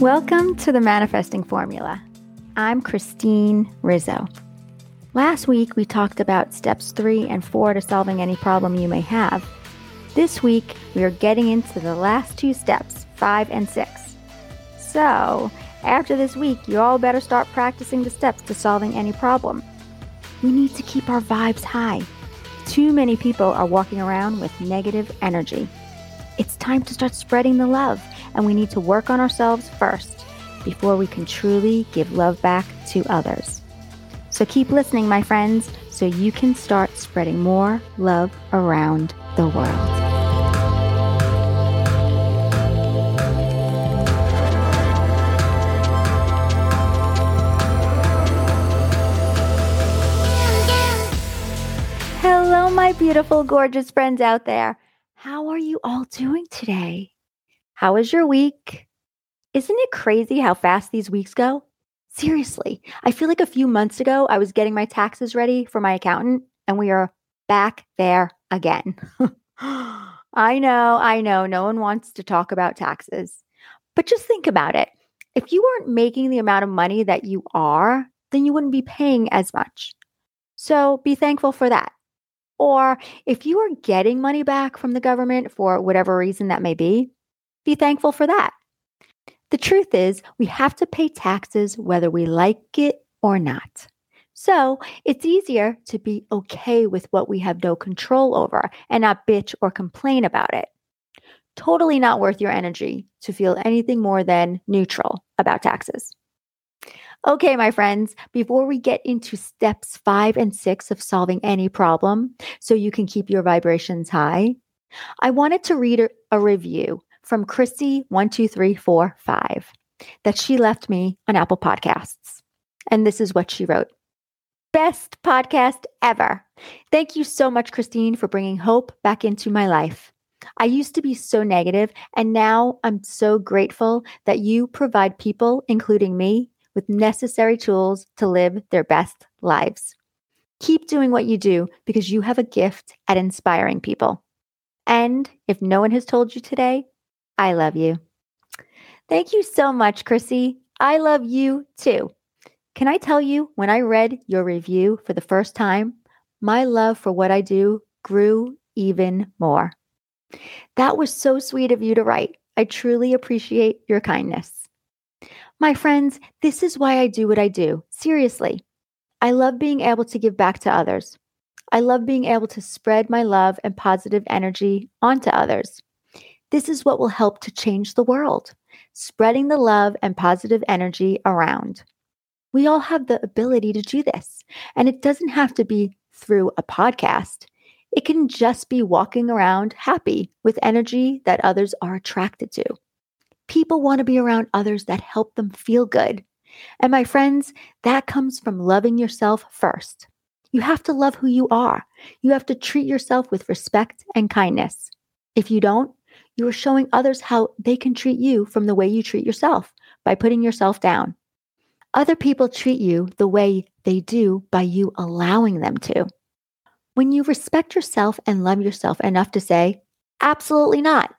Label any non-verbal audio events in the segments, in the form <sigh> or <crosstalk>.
Welcome to the Manifesting Formula. I'm Christine Rizzo. Last week, we talked about steps three and four to solving any problem you may have. This week, we are getting into the last two steps, five and six. So, after this week, you all better start practicing the steps to solving any problem. We need to keep our vibes high. Too many people are walking around with negative energy. It's time to start spreading the love, and we need to work on ourselves first before we can truly give love back to others. So keep listening, my friends, so you can start spreading more love around the world. Hello, my beautiful, gorgeous friends out there. How are you all doing today? How was your week? Isn't it crazy how fast these weeks go? Seriously, I feel like a few months ago I was getting my taxes ready for my accountant, and we are back there again. <gasps> I know, I know, no one wants to talk about taxes, but just think about it. If you weren't making the amount of money that you are, then you wouldn't be paying as much. So be thankful for that. Or if you are getting money back from the government for whatever reason that may be, be thankful for that. The truth is, we have to pay taxes whether we like it or not. So it's easier to be okay with what we have no control over and not bitch or complain about it. Totally not worth your energy to feel anything more than neutral about taxes. Okay, my friends, before we get into steps five and six of solving any problem so you can keep your vibrations high, I wanted to read a, a review from Chrissy12345 that she left me on Apple Podcasts. And this is what she wrote Best podcast ever. Thank you so much, Christine, for bringing hope back into my life. I used to be so negative, and now I'm so grateful that you provide people, including me, with necessary tools to live their best lives. Keep doing what you do because you have a gift at inspiring people. And if no one has told you today, I love you. Thank you so much, Chrissy. I love you too. Can I tell you, when I read your review for the first time, my love for what I do grew even more. That was so sweet of you to write. I truly appreciate your kindness. My friends, this is why I do what I do. Seriously. I love being able to give back to others. I love being able to spread my love and positive energy onto others. This is what will help to change the world, spreading the love and positive energy around. We all have the ability to do this, and it doesn't have to be through a podcast. It can just be walking around happy with energy that others are attracted to. People want to be around others that help them feel good. And my friends, that comes from loving yourself first. You have to love who you are. You have to treat yourself with respect and kindness. If you don't, you are showing others how they can treat you from the way you treat yourself by putting yourself down. Other people treat you the way they do by you allowing them to. When you respect yourself and love yourself enough to say, absolutely not,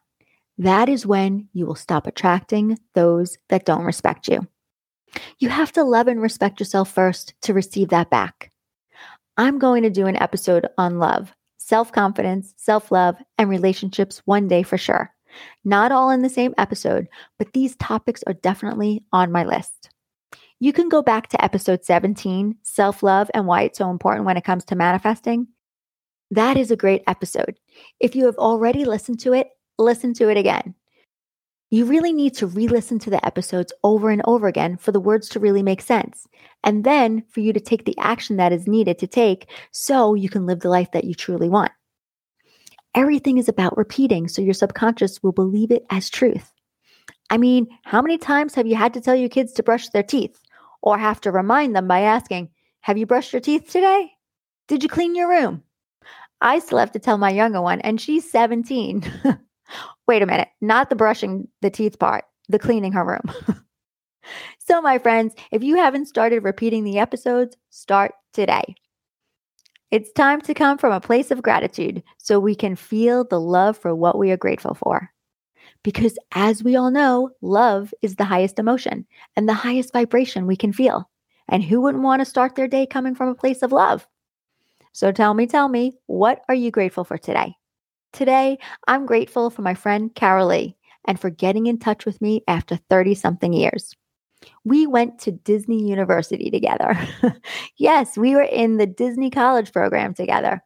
that is when you will stop attracting those that don't respect you. You have to love and respect yourself first to receive that back. I'm going to do an episode on love, self confidence, self love, and relationships one day for sure. Not all in the same episode, but these topics are definitely on my list. You can go back to episode 17, self love and why it's so important when it comes to manifesting. That is a great episode. If you have already listened to it, listen to it again. You really need to re listen to the episodes over and over again for the words to really make sense. And then for you to take the action that is needed to take so you can live the life that you truly want. Everything is about repeating so your subconscious will believe it as truth. I mean, how many times have you had to tell your kids to brush their teeth or have to remind them by asking, Have you brushed your teeth today? Did you clean your room? I still have to tell my younger one, and she's 17. <laughs> Wait a minute, not the brushing the teeth part, the cleaning her room. <laughs> so, my friends, if you haven't started repeating the episodes, start today. It's time to come from a place of gratitude so we can feel the love for what we are grateful for. Because as we all know, love is the highest emotion and the highest vibration we can feel. And who wouldn't want to start their day coming from a place of love? So tell me, tell me, what are you grateful for today? Today, I'm grateful for my friend Carol Lee and for getting in touch with me after 30 something years. We went to Disney University together. <laughs> yes, we were in the Disney College program together.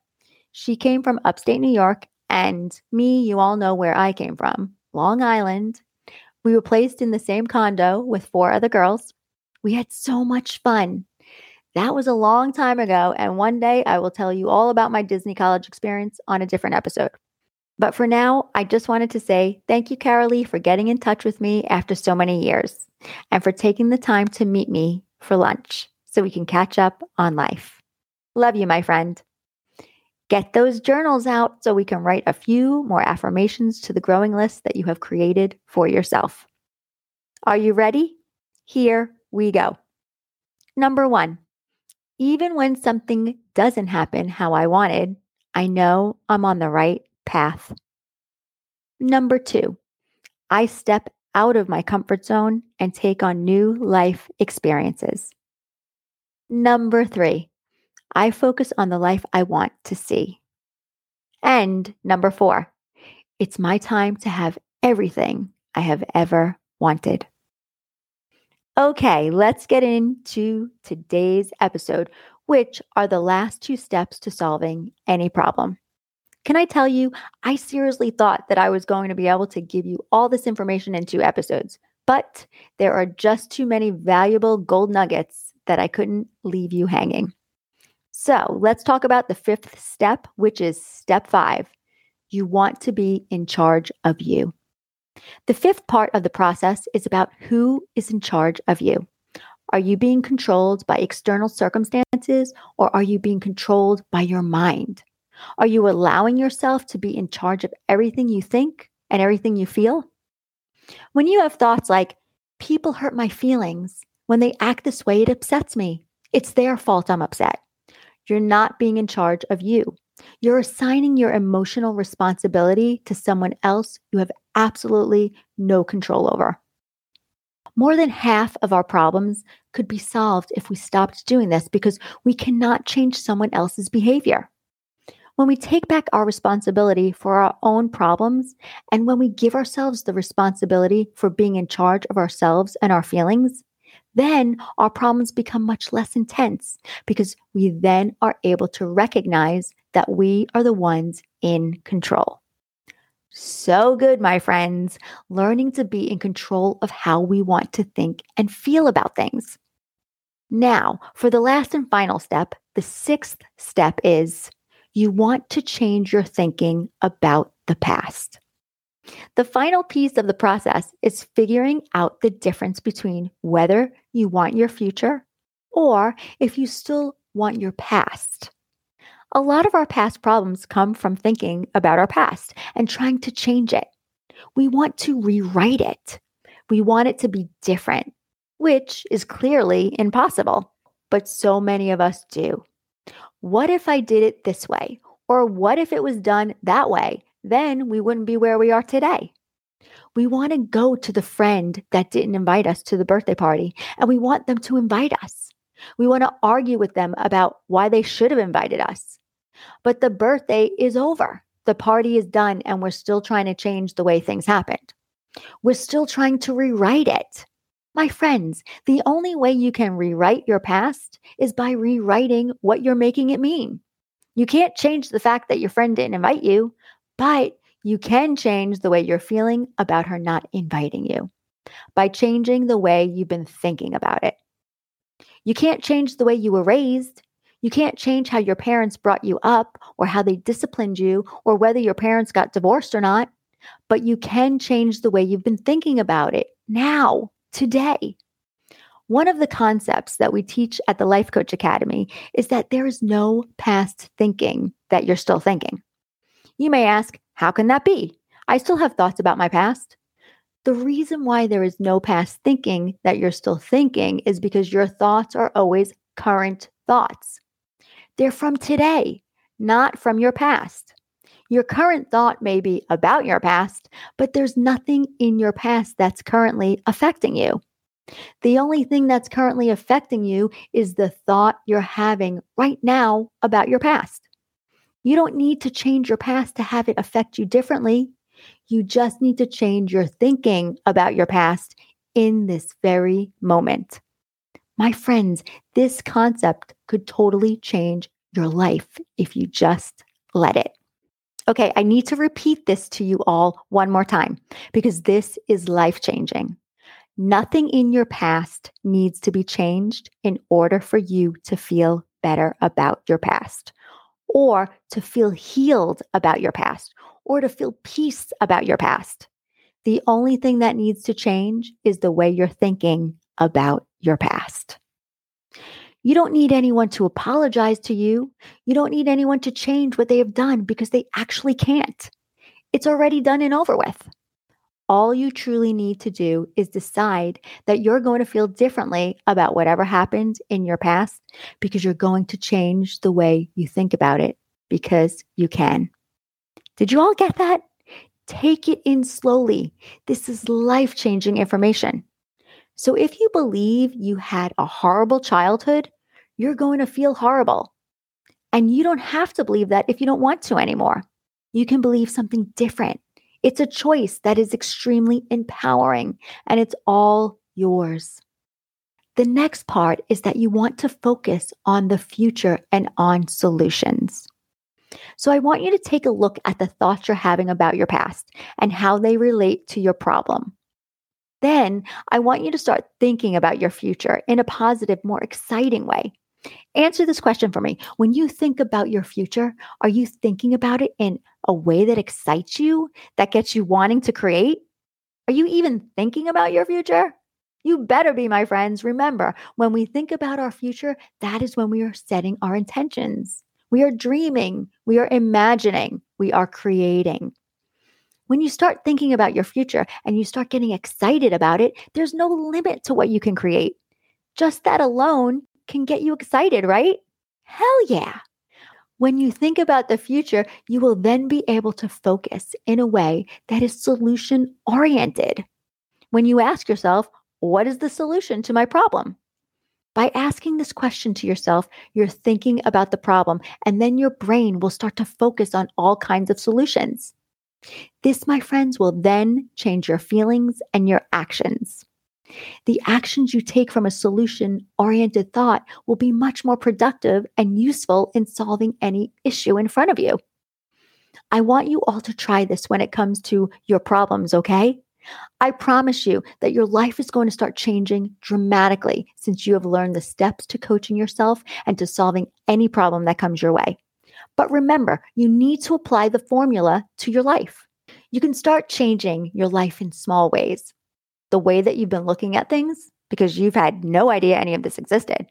She came from upstate New York, and me, you all know where I came from Long Island. We were placed in the same condo with four other girls. We had so much fun. That was a long time ago, and one day I will tell you all about my Disney College experience on a different episode. But for now, I just wanted to say thank you, Carolee, for getting in touch with me after so many years and for taking the time to meet me for lunch so we can catch up on life. Love you, my friend. Get those journals out so we can write a few more affirmations to the growing list that you have created for yourself. Are you ready? Here we go. Number one, even when something doesn't happen how I wanted, I know I'm on the right path. Number two, I step out of my comfort zone and take on new life experiences. Number three, I focus on the life I want to see. And number four, it's my time to have everything I have ever wanted. Okay, let's get into today's episode, which are the last two steps to solving any problem. Can I tell you, I seriously thought that I was going to be able to give you all this information in two episodes, but there are just too many valuable gold nuggets that I couldn't leave you hanging. So let's talk about the fifth step, which is step five. You want to be in charge of you. The fifth part of the process is about who is in charge of you. Are you being controlled by external circumstances or are you being controlled by your mind? Are you allowing yourself to be in charge of everything you think and everything you feel? When you have thoughts like, people hurt my feelings, when they act this way, it upsets me. It's their fault I'm upset. You're not being in charge of you. You're assigning your emotional responsibility to someone else you have absolutely no control over. More than half of our problems could be solved if we stopped doing this because we cannot change someone else's behavior when we take back our responsibility for our own problems and when we give ourselves the responsibility for being in charge of ourselves and our feelings, then our problems become much less intense because we then are able to recognize that we are the ones in control. So good, my friends, learning to be in control of how we want to think and feel about things. Now, for the last and final step, the sixth step is you want to change your thinking about the past. The final piece of the process is figuring out the difference between whether you want your future or if you still want your past. A lot of our past problems come from thinking about our past and trying to change it. We want to rewrite it. We want it to be different, which is clearly impossible, but so many of us do. What if I did it this way? Or what if it was done that way? Then we wouldn't be where we are today. We want to go to the friend that didn't invite us to the birthday party, and we want them to invite us. We want to argue with them about why they should have invited us. But the birthday is over. The party is done, and we're still trying to change the way things happened. We're still trying to rewrite it. My friends, the only way you can rewrite your past is by rewriting what you're making it mean. You can't change the fact that your friend didn't invite you, but you can change the way you're feeling about her not inviting you by changing the way you've been thinking about it. You can't change the way you were raised. You can't change how your parents brought you up or how they disciplined you or whether your parents got divorced or not, but you can change the way you've been thinking about it now today. One of the concepts that we teach at the Life Coach Academy is that there is no past thinking that you're still thinking. You may ask, how can that be? I still have thoughts about my past. The reason why there is no past thinking that you're still thinking is because your thoughts are always current thoughts. They're from today, not from your past. Your current thought may be about your past, but there's nothing in your past that's currently affecting you. The only thing that's currently affecting you is the thought you're having right now about your past. You don't need to change your past to have it affect you differently. You just need to change your thinking about your past in this very moment. My friends, this concept could totally change your life if you just let it. Okay, I need to repeat this to you all one more time because this is life changing. Nothing in your past needs to be changed in order for you to feel better about your past or to feel healed about your past or to feel peace about your past. The only thing that needs to change is the way you're thinking about your past. You don't need anyone to apologize to you. You don't need anyone to change what they have done because they actually can't. It's already done and over with. All you truly need to do is decide that you're going to feel differently about whatever happened in your past because you're going to change the way you think about it because you can. Did you all get that? Take it in slowly. This is life changing information. So if you believe you had a horrible childhood, you're going to feel horrible. And you don't have to believe that if you don't want to anymore. You can believe something different. It's a choice that is extremely empowering and it's all yours. The next part is that you want to focus on the future and on solutions. So I want you to take a look at the thoughts you're having about your past and how they relate to your problem. Then I want you to start thinking about your future in a positive, more exciting way. Answer this question for me. When you think about your future, are you thinking about it in a way that excites you, that gets you wanting to create? Are you even thinking about your future? You better be, my friends. Remember, when we think about our future, that is when we are setting our intentions. We are dreaming, we are imagining, we are creating. When you start thinking about your future and you start getting excited about it, there's no limit to what you can create. Just that alone can get you excited, right? Hell yeah. When you think about the future, you will then be able to focus in a way that is solution oriented. When you ask yourself, what is the solution to my problem? By asking this question to yourself, you're thinking about the problem, and then your brain will start to focus on all kinds of solutions. This, my friends, will then change your feelings and your actions. The actions you take from a solution oriented thought will be much more productive and useful in solving any issue in front of you. I want you all to try this when it comes to your problems, okay? I promise you that your life is going to start changing dramatically since you have learned the steps to coaching yourself and to solving any problem that comes your way. But remember, you need to apply the formula to your life. You can start changing your life in small ways. The way that you've been looking at things, because you've had no idea any of this existed,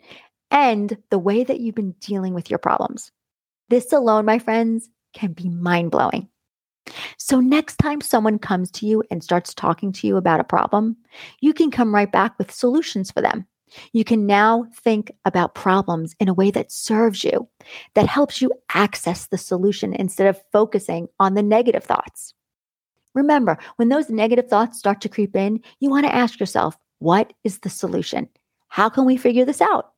and the way that you've been dealing with your problems. This alone, my friends, can be mind blowing. So, next time someone comes to you and starts talking to you about a problem, you can come right back with solutions for them. You can now think about problems in a way that serves you, that helps you access the solution instead of focusing on the negative thoughts. Remember, when those negative thoughts start to creep in, you want to ask yourself, what is the solution? How can we figure this out?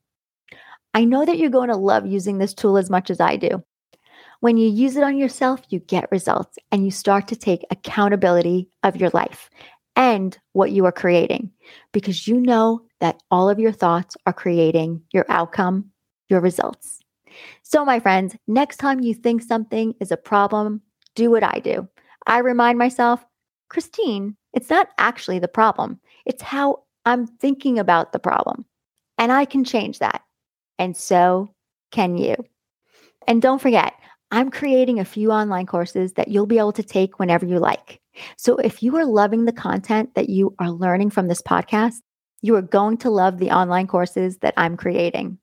I know that you're going to love using this tool as much as I do. When you use it on yourself, you get results and you start to take accountability of your life and what you are creating because you know that all of your thoughts are creating your outcome, your results. So, my friends, next time you think something is a problem, do what I do. I remind myself, Christine, it's not actually the problem, it's how I'm thinking about the problem. And I can change that. And so can you. And don't forget, I'm creating a few online courses that you'll be able to take whenever you like. So if you are loving the content that you are learning from this podcast, you are going to love the online courses that I'm creating.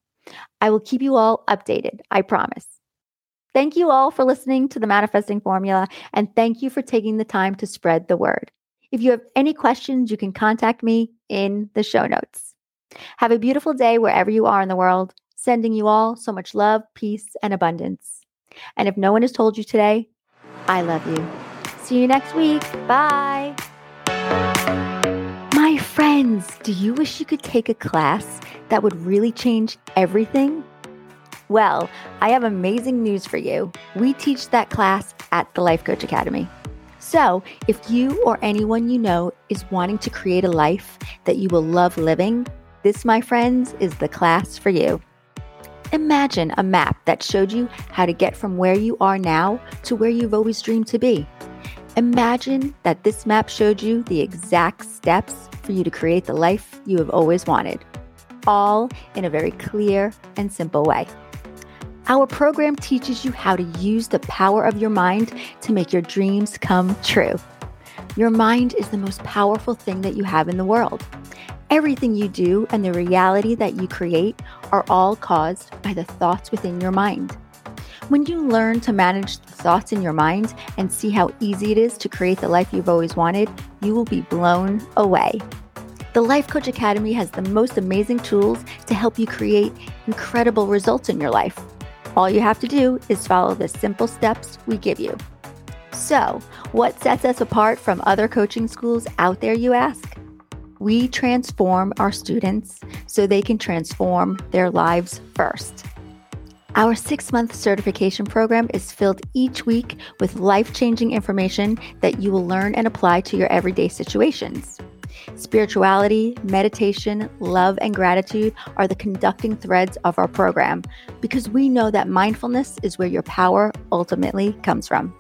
I will keep you all updated, I promise. Thank you all for listening to the Manifesting Formula, and thank you for taking the time to spread the word. If you have any questions, you can contact me in the show notes. Have a beautiful day wherever you are in the world, sending you all so much love, peace, and abundance. And if no one has told you today, I love you. See you next week. Bye. My friends, do you wish you could take a class that would really change everything? Well, I have amazing news for you. We teach that class at the Life Coach Academy. So, if you or anyone you know is wanting to create a life that you will love living, this, my friends, is the class for you. Imagine a map that showed you how to get from where you are now to where you've always dreamed to be. Imagine that this map showed you the exact steps for you to create the life you have always wanted, all in a very clear and simple way. Our program teaches you how to use the power of your mind to make your dreams come true. Your mind is the most powerful thing that you have in the world. Everything you do and the reality that you create are all caused by the thoughts within your mind. When you learn to manage the thoughts in your mind and see how easy it is to create the life you've always wanted, you will be blown away. The Life Coach Academy has the most amazing tools to help you create incredible results in your life. All you have to do is follow the simple steps we give you. So, what sets us apart from other coaching schools out there, you ask? We transform our students so they can transform their lives first. Our six month certification program is filled each week with life changing information that you will learn and apply to your everyday situations. Spirituality, meditation, love, and gratitude are the conducting threads of our program because we know that mindfulness is where your power ultimately comes from.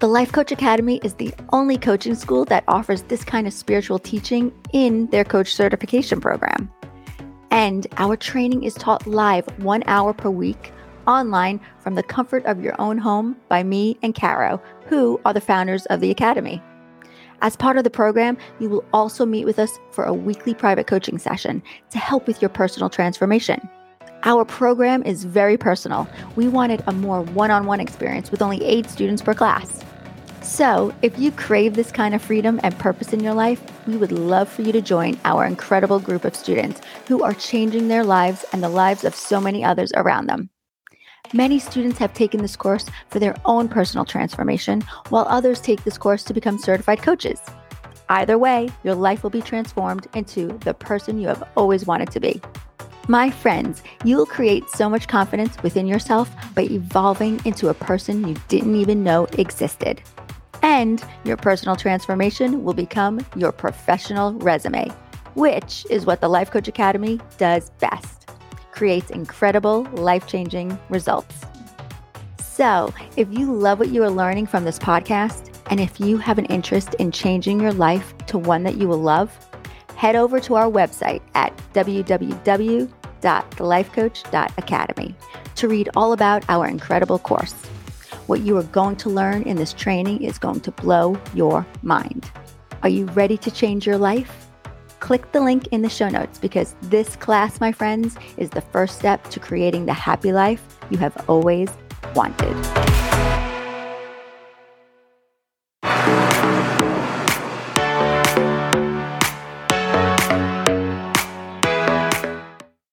The Life Coach Academy is the only coaching school that offers this kind of spiritual teaching in their coach certification program. And our training is taught live one hour per week online from the comfort of your own home by me and Caro, who are the founders of the Academy. As part of the program, you will also meet with us for a weekly private coaching session to help with your personal transformation. Our program is very personal. We wanted a more one on one experience with only eight students per class. So, if you crave this kind of freedom and purpose in your life, we would love for you to join our incredible group of students who are changing their lives and the lives of so many others around them. Many students have taken this course for their own personal transformation, while others take this course to become certified coaches. Either way, your life will be transformed into the person you have always wanted to be. My friends, you will create so much confidence within yourself by evolving into a person you didn't even know existed. And your personal transformation will become your professional resume, which is what the Life Coach Academy does best creates incredible, life changing results. So, if you love what you are learning from this podcast, and if you have an interest in changing your life to one that you will love, head over to our website at www.thelifecoach.academy to read all about our incredible course. What you are going to learn in this training is going to blow your mind. Are you ready to change your life? Click the link in the show notes because this class, my friends, is the first step to creating the happy life you have always wanted.